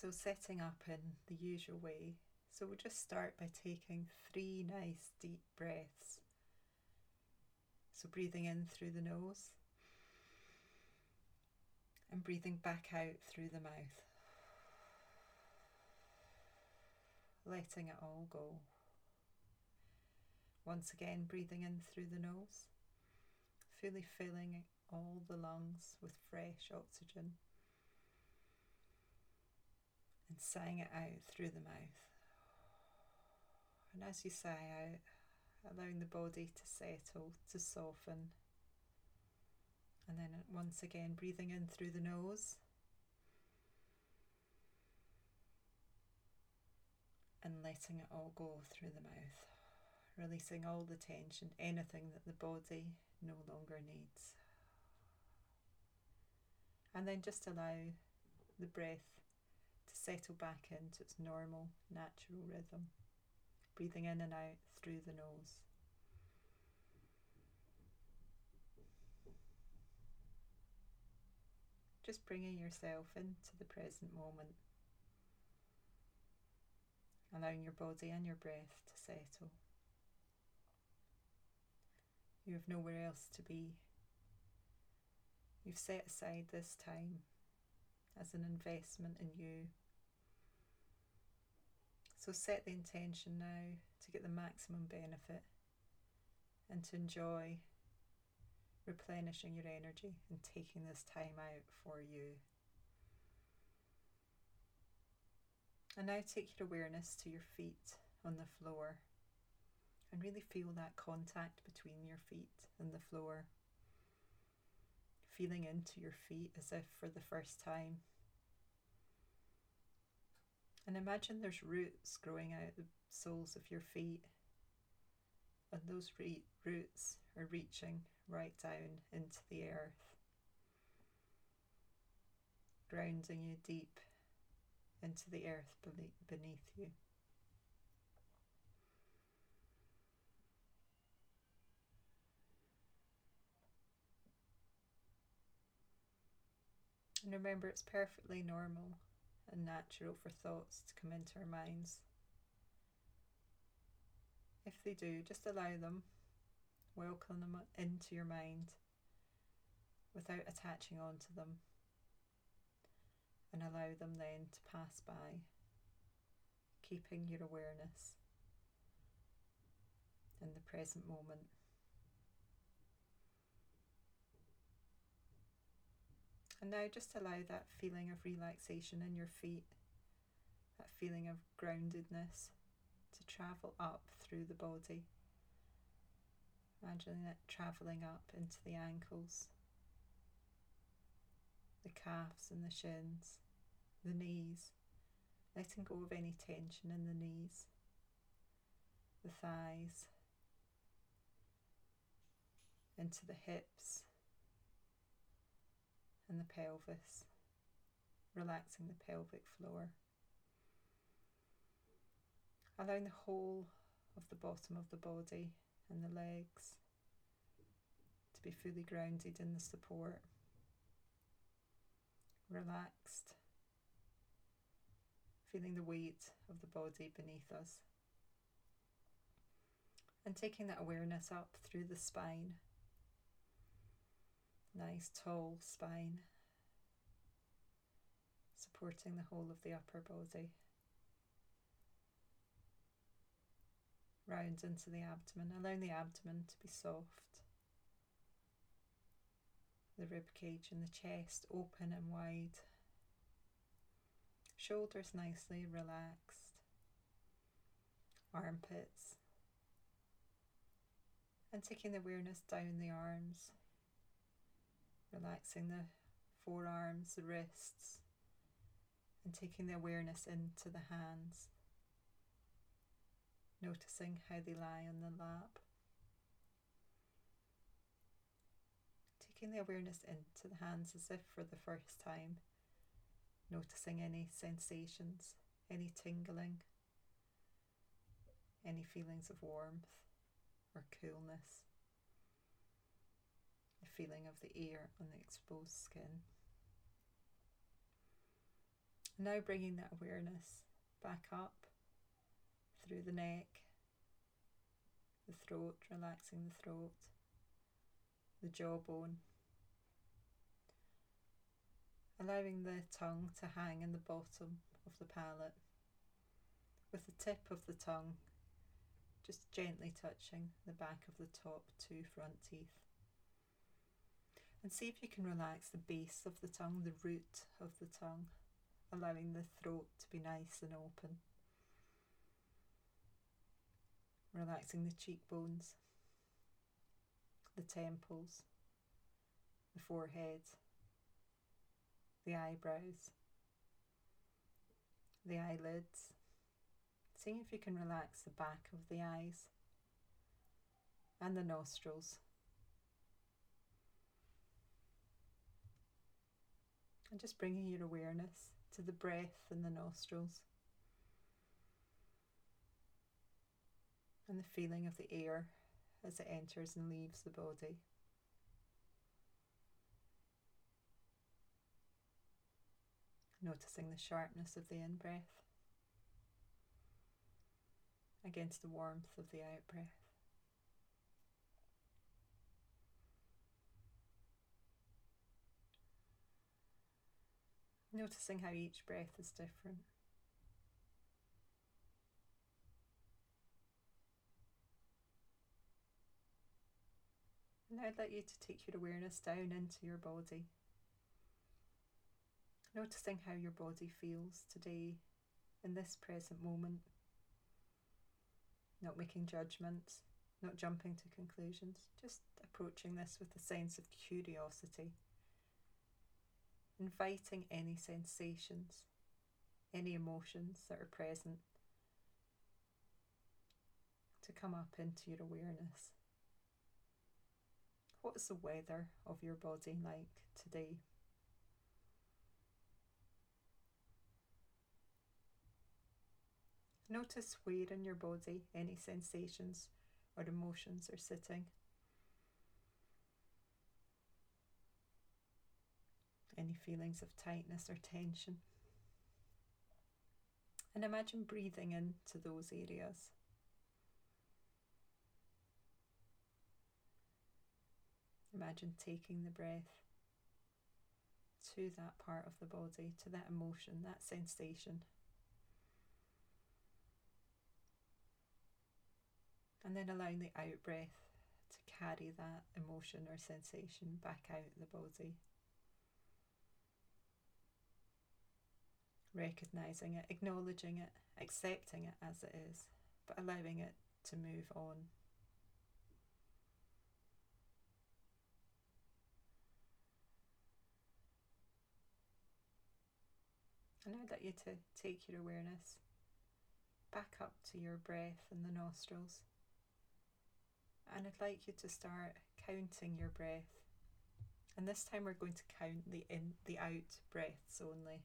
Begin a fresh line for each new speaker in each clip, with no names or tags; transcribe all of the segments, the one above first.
So, setting up in the usual way. So, we'll just start by taking three nice deep breaths. So, breathing in through the nose and breathing back out through the mouth. Letting it all go. Once again, breathing in through the nose, fully filling all the lungs with fresh oxygen and sighing it out through the mouth. And as you sigh out, allowing the body to settle, to soften. And then once again, breathing in through the nose. And letting it all go through the mouth, releasing all the tension, anything that the body no longer needs. And then just allow the breath settle back into its normal, natural rhythm, breathing in and out through the nose. Just bringing yourself into the present moment, allowing your body and your breath to settle. You have nowhere else to be. You've set aside this time as an investment in you so set the intention now to get the maximum benefit and to enjoy replenishing your energy and taking this time out for you. And now take your awareness to your feet on the floor and really feel that contact between your feet and the floor. Feeling into your feet as if for the first time and imagine there's roots growing out of the soles of your feet. And those re- roots are reaching right down into the earth, grounding you deep into the earth beneath you. And remember, it's perfectly normal and natural for thoughts to come into our minds. If they do, just allow them, welcome them into your mind without attaching on to them, and allow them then to pass by, keeping your awareness in the present moment. And now just allow that feeling of relaxation in your feet, that feeling of groundedness to travel up through the body. Imagining it travelling up into the ankles, the calves and the shins, the knees, letting go of any tension in the knees, the thighs, into the hips and the pelvis, relaxing the pelvic floor. Allowing the whole of the bottom of the body and the legs to be fully grounded in the support, relaxed, feeling the weight of the body beneath us, and taking that awareness up through the spine Nice tall spine, supporting the whole of the upper body. Round into the abdomen, allowing the abdomen to be soft. The rib cage and the chest open and wide. Shoulders nicely relaxed. Armpits. And taking the awareness down the arms relaxing the forearms, the wrists, and taking the awareness into the hands, noticing how they lie on the lap. Taking the awareness into the hands as if for the first time, noticing any sensations, any tingling, any feelings of warmth or coolness feeling of the ear on the exposed skin. Now bringing that awareness back up through the neck, the throat, relaxing the throat, the jawbone, allowing the tongue to hang in the bottom of the palate, with the tip of the tongue just gently touching the back of the top two front teeth. And see if you can relax the base of the tongue, the root of the tongue, allowing the throat to be nice and open. Relaxing the cheekbones, the temples, the forehead, the eyebrows, the eyelids. Seeing if you can relax the back of the eyes and the nostrils. And just bringing your awareness to the breath and the nostrils and the feeling of the air as it enters and leaves the body. Noticing the sharpness of the in breath against the warmth of the out breath. Noticing how each breath is different. Now I'd like you to take your awareness down into your body. Noticing how your body feels today in this present moment. Not making judgments, not jumping to conclusions, just approaching this with a sense of curiosity inviting any sensations, any emotions that are present to come up into your awareness. What is the weather of your body like today? Notice where in your body any sensations or emotions are sitting. Any feelings of tightness or tension. And imagine breathing into those areas. Imagine taking the breath to that part of the body, to that emotion, that sensation. And then allowing the out breath to carry that emotion or sensation back out the body. Recognizing it, acknowledging it, accepting it as it is, but allowing it to move on. And I'd like you to take your awareness back up to your breath in the nostrils. And I'd like you to start counting your breath. And this time we're going to count the in the out breaths only.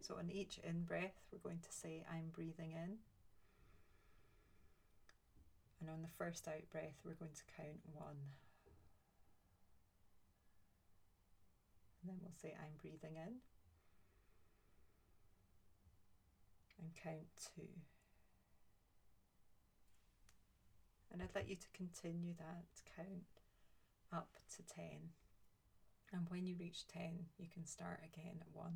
So on each in breath, we're going to say, I'm breathing in. And on the first out breath, we're going to count one. And then we'll say, I'm breathing in. And count two. And I'd like you to continue that count up to 10. And when you reach 10, you can start again at 1.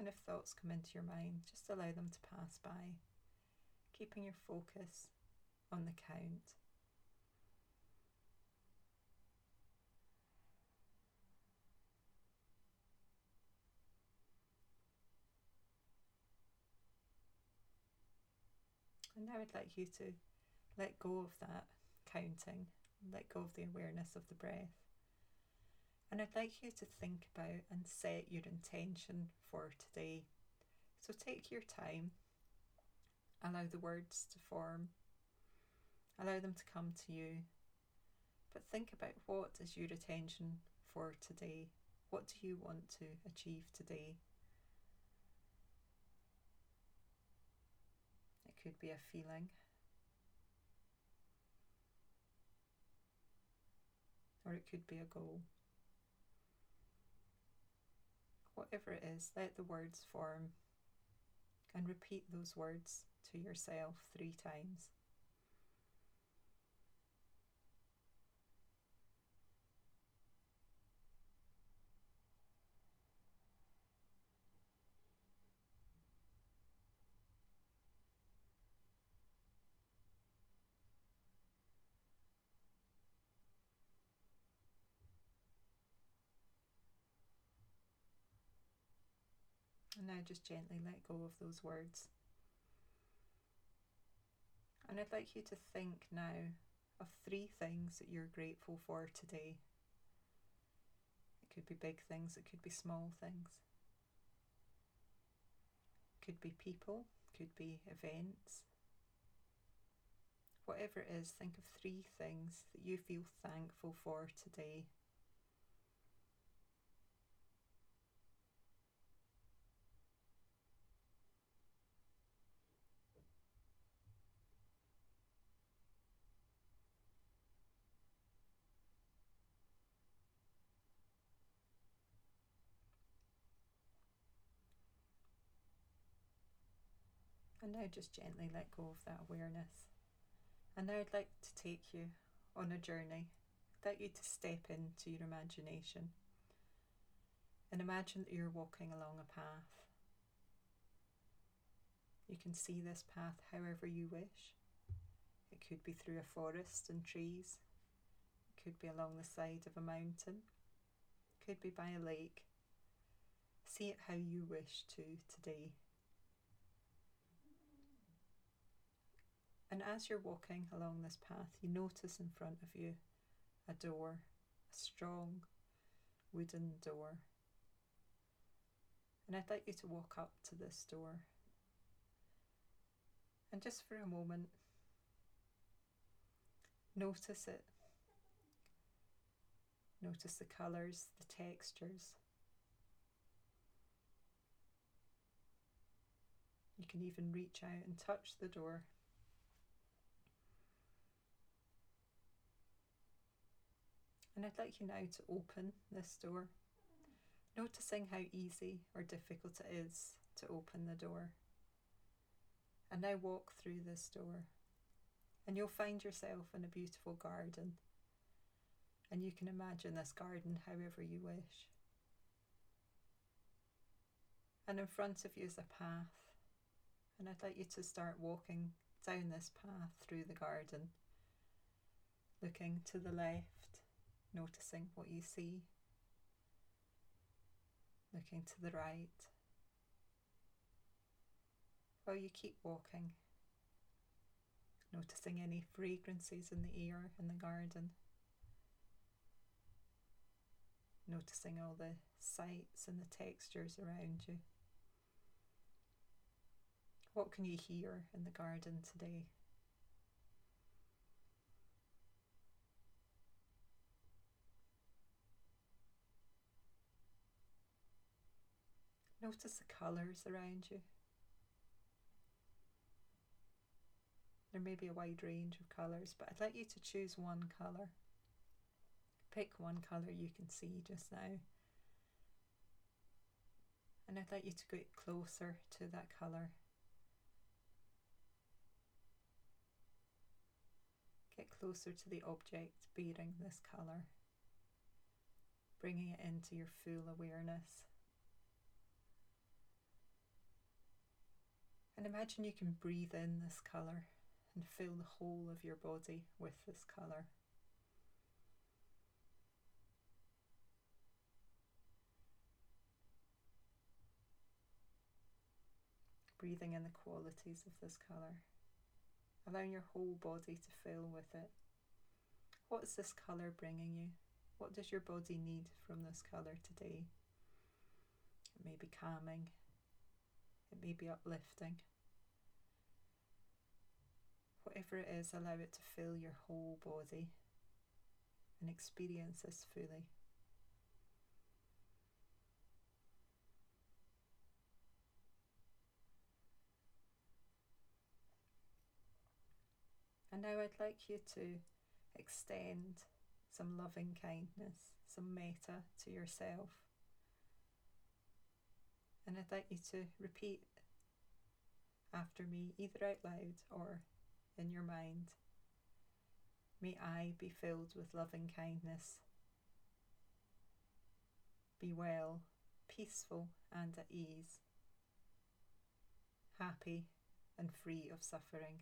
And if thoughts come into your mind, just allow them to pass by, keeping your focus on the count. And now I'd like you to let go of that counting. Let go of the awareness of the breath. And I'd like you to think about and set your intention for today. So take your time, allow the words to form, allow them to come to you. But think about what is your attention for today? What do you want to achieve today? It could be a feeling. Or it could be a goal. Whatever it is, let the words form and repeat those words to yourself three times. Now just gently let go of those words. And I'd like you to think now of three things that you're grateful for today. It could be big things, it could be small things. Could be people, could be events. Whatever it is, think of three things that you feel thankful for today. And now just gently let go of that awareness. And now I'd like to take you on a journey. Like you to step into your imagination and imagine that you're walking along a path. You can see this path however you wish. It could be through a forest and trees, it could be along the side of a mountain, it could be by a lake. See it how you wish to today. And as you're walking along this path, you notice in front of you a door, a strong wooden door. And I'd like you to walk up to this door. And just for a moment, notice it. Notice the colours, the textures. You can even reach out and touch the door And I'd like you now to open this door, noticing how easy or difficult it is to open the door. And now walk through this door, and you'll find yourself in a beautiful garden. And you can imagine this garden however you wish. And in front of you is a path, and I'd like you to start walking down this path through the garden, looking to the left noticing what you see, looking to the right, while you keep walking, noticing any fragrances in the air in the garden, noticing all the sights and the textures around you. What can you hear in the garden today? Notice the colours around you. There may be a wide range of colours, but I'd like you to choose one colour. Pick one colour you can see just now. And I'd like you to get closer to that colour. Get closer to the object bearing this colour, bringing it into your full awareness. And imagine you can breathe in this colour and fill the whole of your body with this colour. Breathing in the qualities of this colour, allowing your whole body to fill with it. What's this colour bringing you? What does your body need from this colour today? It may be calming, it may be uplifting. Whatever it is, allow it to fill your whole body and experience this fully. And now I'd like you to extend some loving kindness, some metta to yourself. And I'd like you to repeat after me, either out loud or in your mind. May I be filled with loving kindness. Be well, peaceful, and at ease, happy and free of suffering.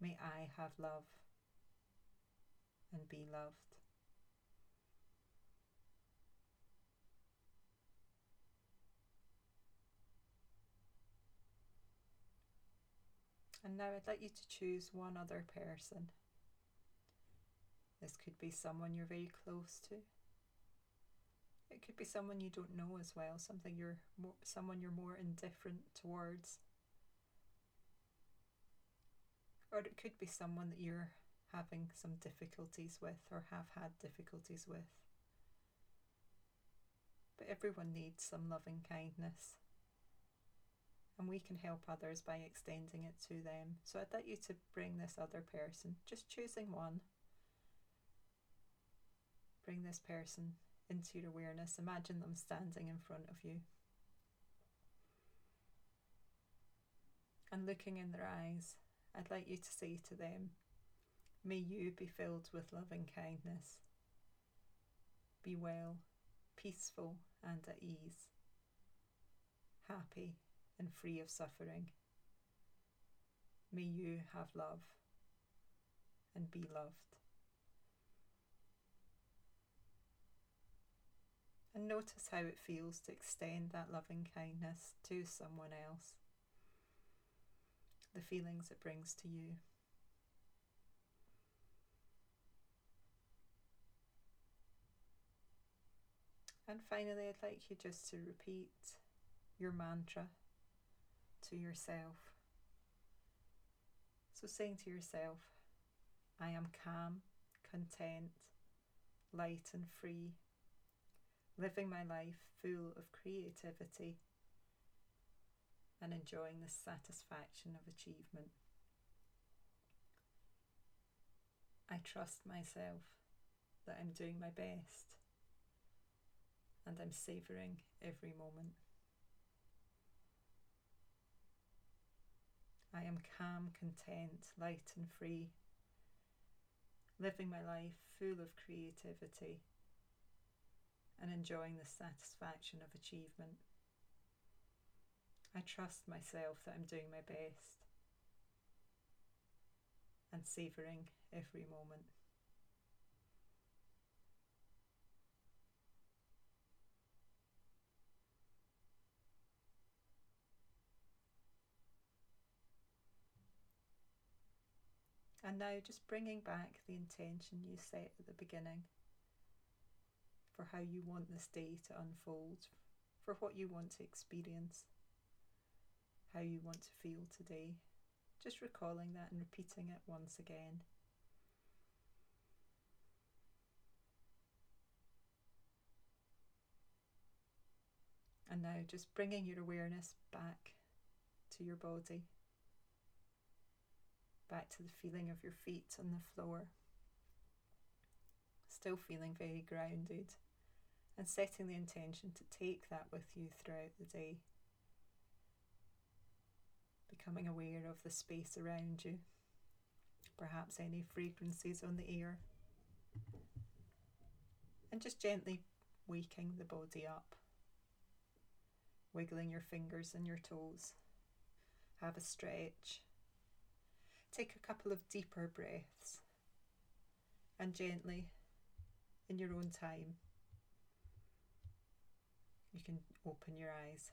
May I have love and be loved. And now I'd like you to choose one other person. This could be someone you're very close to. It could be someone you don't know as well, something you're more, someone you're more indifferent towards or it could be someone that you're having some difficulties with or have had difficulties with. But everyone needs some loving kindness. And we can help others by extending it to them. So I'd like you to bring this other person, just choosing one. Bring this person into your awareness. Imagine them standing in front of you. And looking in their eyes I'd like you to say to them, May you be filled with loving kindness. Be well, peaceful, and at ease, happy and free of suffering. May you have love and be loved. And notice how it feels to extend that loving kindness to someone else the feelings it brings to you. And finally, I'd like you just to repeat your mantra to yourself. So, saying to yourself, I am calm, content, light, and free, living my life full of creativity and enjoying the satisfaction of achievement. I trust myself that I'm doing my best and I'm savouring every moment. I am calm, content, light, and free, living my life full of creativity and enjoying the satisfaction of achievement. I trust myself that I'm doing my best and savouring every moment. And now just bringing back the intention you set at the beginning for how you want this day to unfold, for what you want to experience how you want to feel today. Just recalling that and repeating it once again. And now just bringing your awareness back to your body, back to the feeling of your feet on the floor. Still feeling very grounded, and setting the intention to take that with you throughout the day becoming aware of the space around you, perhaps any fragrances on the air, and just gently waking the body up, wiggling your fingers and your toes. Have a stretch. Take a couple of deeper breaths and gently, in your own time, you can open your eyes.